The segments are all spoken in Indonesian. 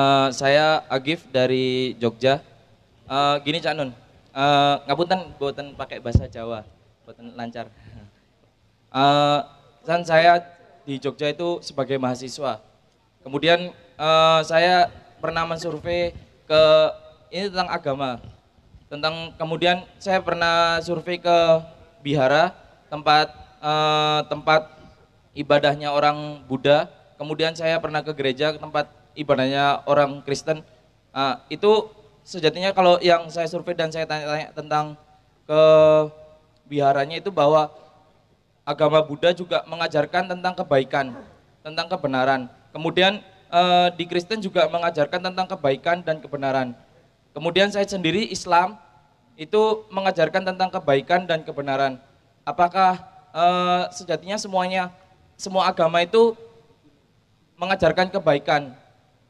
Uh, saya Agif dari Jogja. Uh, gini Cak Nun, uh, ngapunten buatan pakai bahasa Jawa, buatan lancar. Uh, saya di Jogja itu sebagai mahasiswa. Kemudian uh, saya pernah mensurvei ke ini tentang agama. Tentang kemudian saya pernah survei ke Bihara, tempat uh, tempat ibadahnya orang Buddha. Kemudian saya pernah ke gereja, tempat ibadahnya orang Kristen. Uh, itu sejatinya kalau yang saya survei dan saya tanya-tanya tentang ke biharanya itu bahwa agama Buddha juga mengajarkan tentang kebaikan, tentang kebenaran. Kemudian eh, di Kristen juga mengajarkan tentang kebaikan dan kebenaran. Kemudian saya sendiri Islam itu mengajarkan tentang kebaikan dan kebenaran. Apakah eh, sejatinya semuanya semua agama itu mengajarkan kebaikan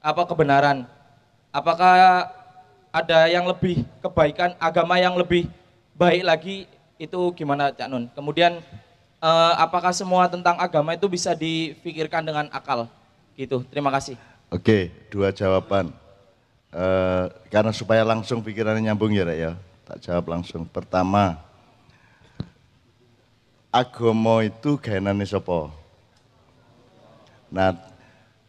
apa kebenaran? Apakah ada yang lebih kebaikan agama yang lebih baik lagi itu gimana Cak Nun? Kemudian uh, apakah semua tentang agama itu bisa difikirkan dengan akal? Gitu. Terima kasih. Oke, dua jawaban. Uh, karena supaya langsung pikirannya nyambung ya, ya. Tak jawab langsung. Pertama, agama itu sapa? Nah,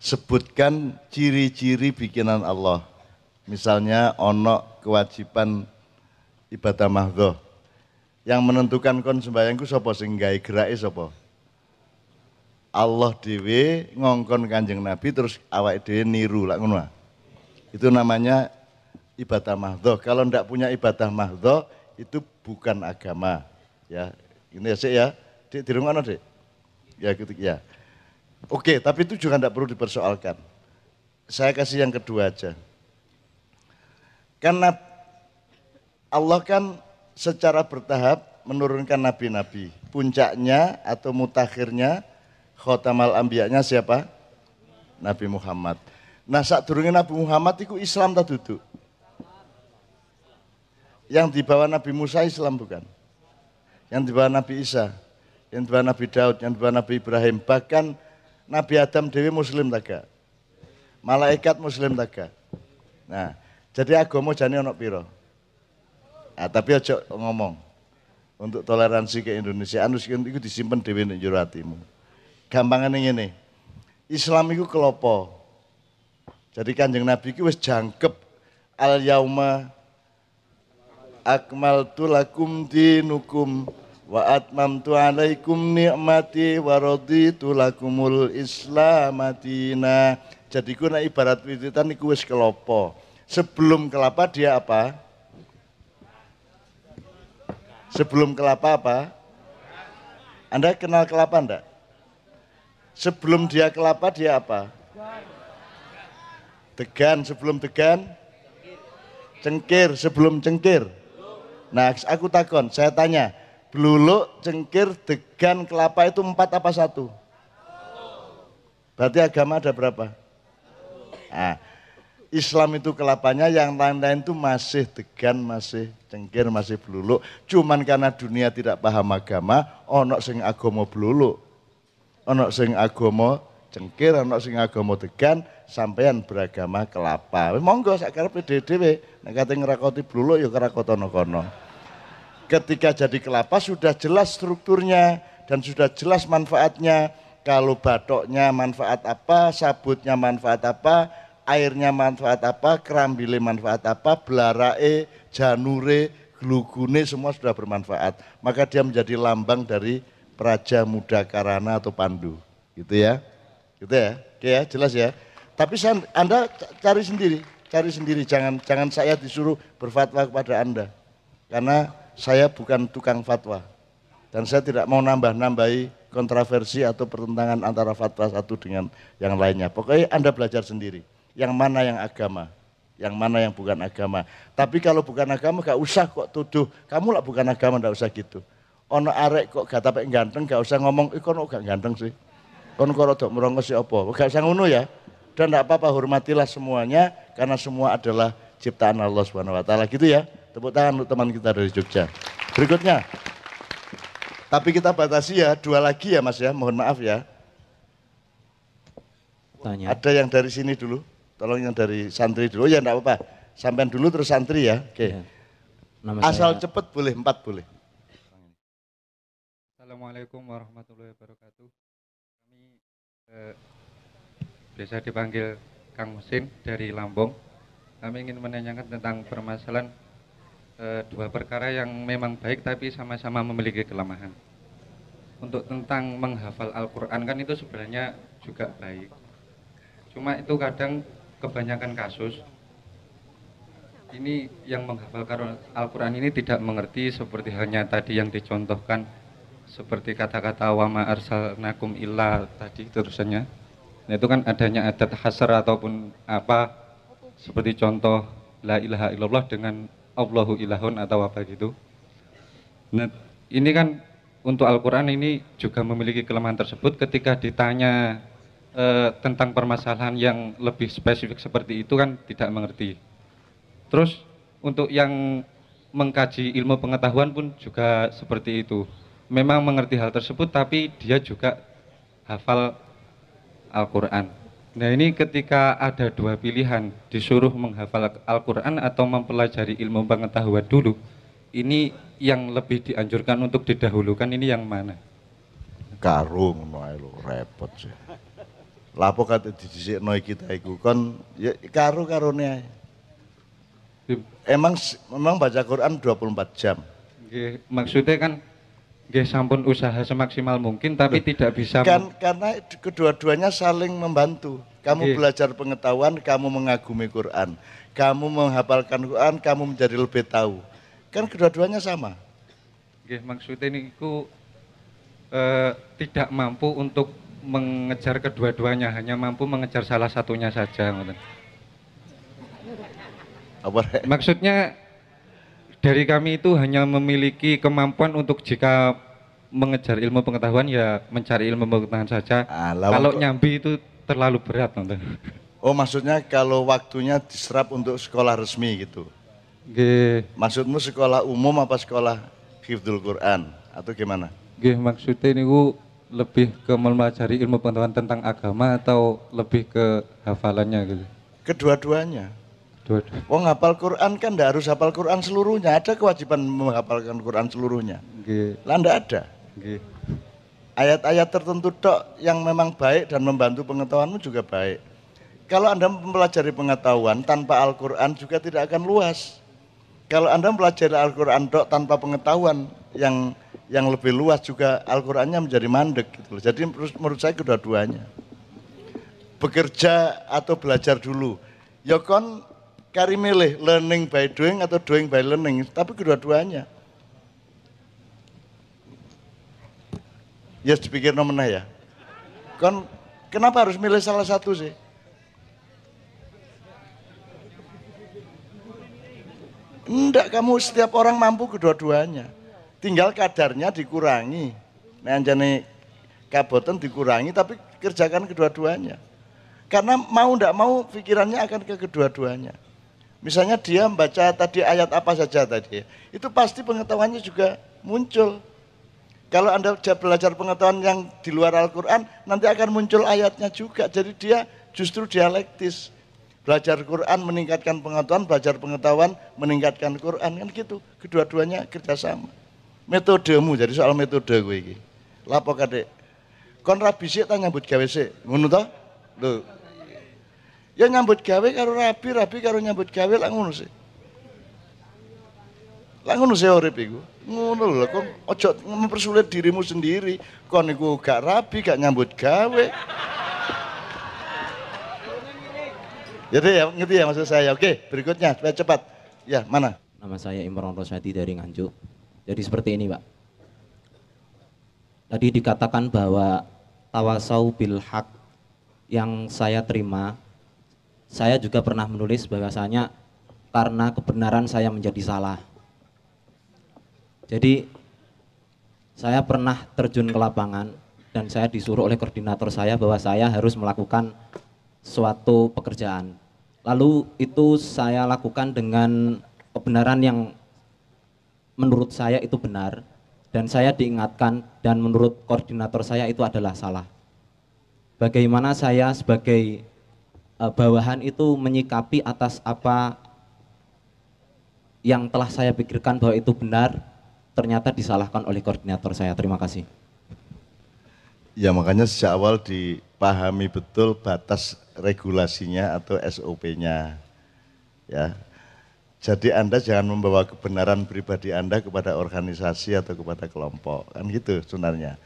sebutkan ciri-ciri bikinan Allah. Misalnya ono kewajiban ibadah mahdoh yang menentukan kon sembayangku sapa sing gawe gerake? Allah dewe ngongkon Kanjeng Nabi terus awak dewe niru lak ngono. Ah. Itu namanya ibadah mahdoh. Kalau ndak punya ibadah mahdoh itu bukan agama. Ya, ini ya sih ya. Di, di rumah Dek? Ya gitu ya. Oke, tapi itu juga tidak perlu dipersoalkan. Saya kasih yang kedua aja. Karena Allah kan secara bertahap menurunkan nabi-nabi. Puncaknya atau mutakhirnya khotamal ambiyanya siapa? Nabi Muhammad. Nah saat turunnya Nabi Muhammad itu Islam tak duduk. Yang dibawa Nabi Musa Islam bukan. Yang dibawa Nabi Isa, yang dibawa Nabi Daud, yang dibawa Nabi Ibrahim. Bahkan Nabi Adam Dewi Muslim taga. Malaikat Muslim taga. Nah, jadi agama jane ono piro? Nah, tapi aja ngomong untuk toleransi ke Indonesia. Anu itu disimpan dewi jero atimu. Gampangane ngene. Islam itu kelopo. Jadi Kanjeng Nabi itu wis jangkep al yauma akmaltu lakum dinukum wa atmamtu alaikum ni'mati wa raditu lakumul islamatina. Jadi ku ibarat wiritan iku wis kelopo. Sebelum kelapa dia apa? Sebelum kelapa apa? Anda kenal kelapa enggak? Sebelum dia kelapa dia apa? Degan, sebelum degan? Cengkir, sebelum cengkir? Nah aku takon, saya tanya, beluluk, cengkir, degan, kelapa itu empat apa satu? Berarti agama ada berapa? Nah, Islam itu kelapanya, yang lain-lain itu masih degan, masih cengkir, masih beluluk. Cuman karena dunia tidak paham agama, ono sing agama beluluk. Ono sing agama cengkir, ono sing agama degan, sampean beragama kelapa. Monggo sak karepe dhewe nek kate ngrakoti bluluk ya. Ketika jadi kelapa sudah jelas strukturnya dan sudah jelas manfaatnya. Kalau batoknya manfaat apa, sabutnya manfaat apa, airnya manfaat apa, kerambile manfaat apa, belarae, janure, glugune semua sudah bermanfaat. Maka dia menjadi lambang dari Praja Muda Karana atau Pandu. Gitu ya. Gitu ya. Oke ya, jelas ya. Tapi Anda cari sendiri, cari sendiri. Jangan jangan saya disuruh berfatwa kepada Anda. Karena saya bukan tukang fatwa. Dan saya tidak mau nambah-nambahi kontroversi atau pertentangan antara fatwa satu dengan yang lainnya. Pokoknya Anda belajar sendiri yang mana yang agama, yang mana yang bukan agama. Tapi kalau bukan agama gak usah kok tuduh, kamu lah bukan agama gak usah gitu. Ono arek kok gak tapi ganteng gak usah ngomong, ih kono gak ganteng sih. Kono kok rodok merongos si opo, gak usah ngono ya. Dan gak apa-apa hormatilah semuanya karena semua adalah ciptaan Allah taala gitu ya. Tepuk tangan untuk teman kita dari Jogja. Berikutnya. Tapi kita batasi ya, dua lagi ya Mas ya, mohon maaf ya. Tanya. Ada yang dari sini dulu. tolong yang dari santri dulu ya enggak apa-apa. Sampai dulu terus santri ya. Oke. Ya. Nama Asal saya, cepet boleh, empat boleh. Assalamualaikum warahmatullahi wabarakatuh. Kami eh, biasa dipanggil Kang Mesin dari Lampung. Kami ingin menanyakan tentang permasalahan eh, dua perkara yang memang baik tapi sama-sama memiliki kelemahan. Untuk tentang menghafal Al-Quran kan itu sebenarnya juga baik. Cuma itu kadang kebanyakan kasus ini yang menghafal Al-Quran ini tidak mengerti seperti halnya tadi yang dicontohkan seperti kata-kata wama arsalnakum illa tadi terusannya nah itu kan adanya adat hasar ataupun apa seperti contoh la ilaha illallah dengan Allahu ilahun atau apa gitu. Nah ini kan untuk Al-Quran ini juga memiliki kelemahan tersebut ketika ditanya eh, tentang permasalahan yang lebih spesifik seperti itu kan tidak mengerti. Terus untuk yang mengkaji ilmu pengetahuan pun juga seperti itu. Memang mengerti hal tersebut tapi dia juga hafal Al-Quran. Nah ini ketika ada dua pilihan disuruh menghafal Al-Quran atau mempelajari ilmu pengetahuan dulu, ini yang lebih dianjurkan untuk didahulukan ini yang mana? Karung lo repot sih. Lapo kate dijisikno kita iku kon ya karo karone ae. Emang memang baca Quran 24 jam. Maksudnya kan nggih sampun usaha semaksimal mungkin tapi tidak bisa Kan karena kedua-duanya saling membantu. Kamu Nggih. belajar pengetahuan, kamu mengagumi Quran. Kamu menghafalkan Quran, kamu menjadi lebih tahu. Kan kedua-duanya sama. nggih, maksudnya niku eh, tidak mampu untuk mengejar kedua-duanya, hanya mampu mengejar salah satunya saja. ngoten. Maksudnya dari kami itu hanya memiliki kemampuan untuk jika mengejar ilmu pengetahuan ya mencari ilmu pengetahuan saja. Alah, Kalau nyambi itu terlalu berat, nonton. Oh maksudnya kalau waktunya diserap untuk sekolah resmi gitu. Nggih, Maksudmu sekolah umum apa sekolah hifdzul Quran atau gimana? nggih maksudnya niku lebih ke mempelajari ilmu pengetahuan tentang agama atau lebih ke hafalannya gitu. Kedua-duanya. Wong hafal Quran kan tidak harus hafal Quran seluruhnya. Ada kewajiban menghafalkan Quran seluruhnya. Nggih, Lah ndak ada. nggih. Ayat-ayat tertentu tok yang memang baik dan membantu pengetahuanmu juga baik. Kalau Anda mempelajari pengetahuan tanpa Al-Quran juga tidak akan luas. Kalau Anda mempelajari Al-Quran tok tanpa pengetahuan yang yang lebih luas juga Al-Qurannya menjadi mandek gitu loh. Jadi menurut, menurut saya kedua-duanya. Bekerja atau belajar dulu. Ya kon kari milih learning by doing atau doing by learning, tapi kedua-duanya. Ya dipikir nomor ya. Kon kenapa harus milih salah satu sih? Enggak, kamu setiap orang mampu kedua-duanya. Tinggal kadarnya dikurangi. Nah, anjane kaboten dikurangi tapi kerjakan kedua-duanya. Karena mau enggak mau pikirannya akan ke kedua-duanya. Misalnya dia membaca tadi ayat apa saja tadi, itu pasti pengetahuannya juga muncul. Kalau Anda ja- belajar pengetahuan yang di luar Al-Quran, nanti akan muncul ayatnya juga. Jadi dia justru dialektis. Belajar Quran meningkatkan pengetahuan, belajar pengetahuan meningkatkan Quran. Kan gitu, kedua-duanya kerjasama. Metodemu, jadi soal metode gue ini. Lapo kadek. Kon rabi sih tak nyambut gawe. Ngono toh? Ya nyambut gawe karo rabi, rabi karo nyambut gawe lah ngono sih. Lah ngono sih urip. Ngono lho kok ojo mempersulit dirimu sendiri. Kon iku gak rabi, gak nyambut gawe. Jadi ya ngerti ya maksud saya. Oke, berikutnya supaya cepat. Ya, mana? nama saya Imron Rosyadi dari Nganjuk. Jadi seperti ini, Pak. Tadi dikatakan bahwa tawasau bil haq yang saya terima, saya juga pernah menulis bahwasanya karena kebenaran saya menjadi salah. Jadi saya pernah terjun ke lapangan dan saya disuruh oleh koordinator saya bahwa saya harus melakukan suatu pekerjaan. Lalu itu saya lakukan dengan kebenaran yang menurut saya itu benar dan saya diingatkan dan menurut koordinator saya itu adalah salah. Bagaimana saya sebagai eh, bawahan itu menyikapi atas apa yang telah saya pikirkan bahwa itu benar ternyata disalahkan oleh koordinator saya. Terima kasih. Ya makanya sejak awal dipahami betul batas regulasinya atau SOP-nya. Ya. Jadi Anda jangan membawa kebenaran pribadi Anda kepada organisasi atau kepada kelompok. Kan gitu sebenarnya.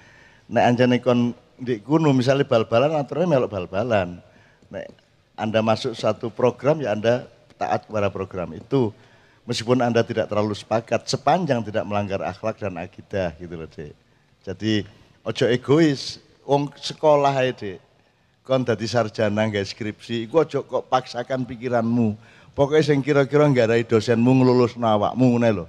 Nek anjane kon di kuno misalnya bal-balan aturannya melok bal-balan. Nek Anda masuk satu program ya Anda taat kepada program itu. Meskipun Anda tidak terlalu sepakat sepanjang tidak melanggar akhlak dan akidah gitu loh, Dek. Jadi ojo egois, wong sekolah ae, Dek. Kon dadi sarjana nggak skripsi, iku ojo kok paksakan pikiranmu. Pokoknya sing kira-kira nggarai dosenmu ngelulus awakmu ngene lho.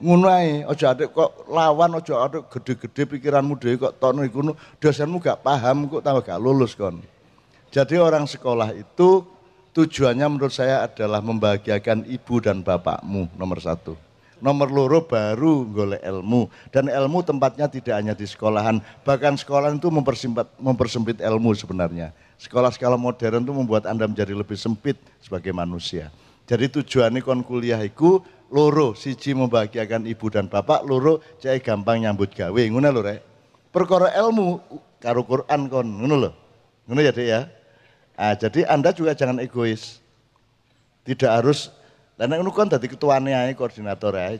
Ngono ae, aja atik kok lawan, aja atik gede-gede pikiranmu dhewe kok tono iku dosenmu gak paham kok tambah gak lulus kon. Jadi orang sekolah itu tujuannya menurut saya adalah membahagiakan ibu dan bapakmu nomor satu. Nomor loro baru golek ilmu dan ilmu tempatnya tidak hanya di sekolahan, bahkan sekolah itu mempersempit, mempersempit ilmu sebenarnya. Sekolah-sekolah modern itu membuat Anda menjadi lebih sempit sebagai manusia. Jadi tujuannya kon kuliah itu loro, siji membahagiakan ibu dan bapak, loro cai gampang nyambut gawe, ngono lho rek. Perkara ilmu karo Quran kon, ngono lho. Ngono ya Dek ya. Nah, jadi Anda juga jangan egois. Tidak harus lan nek ngono kon dadi ketuane ae koordinator ae.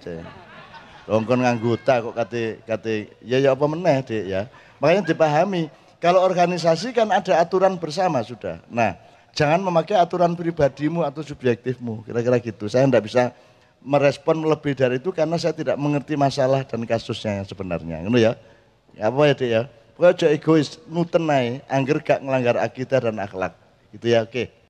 Wong kon nganggota kok kate kate ya ya apa meneh, Dik ya. Makanya dipahami, kalau organisasi kan ada aturan bersama sudah. Nah, jangan memakai aturan pribadimu atau subjektifmu, kira-kira gitu. Saya tidak bisa merespon lebih dari itu karena saya tidak mengerti masalah dan kasusnya yang sebenarnya. Ngono ya. Ya apa ya, Dik ya? Pokoknya egois, nuten ae, angger gak ngelanggar akidah dan akhlak. Gitu ya, oke.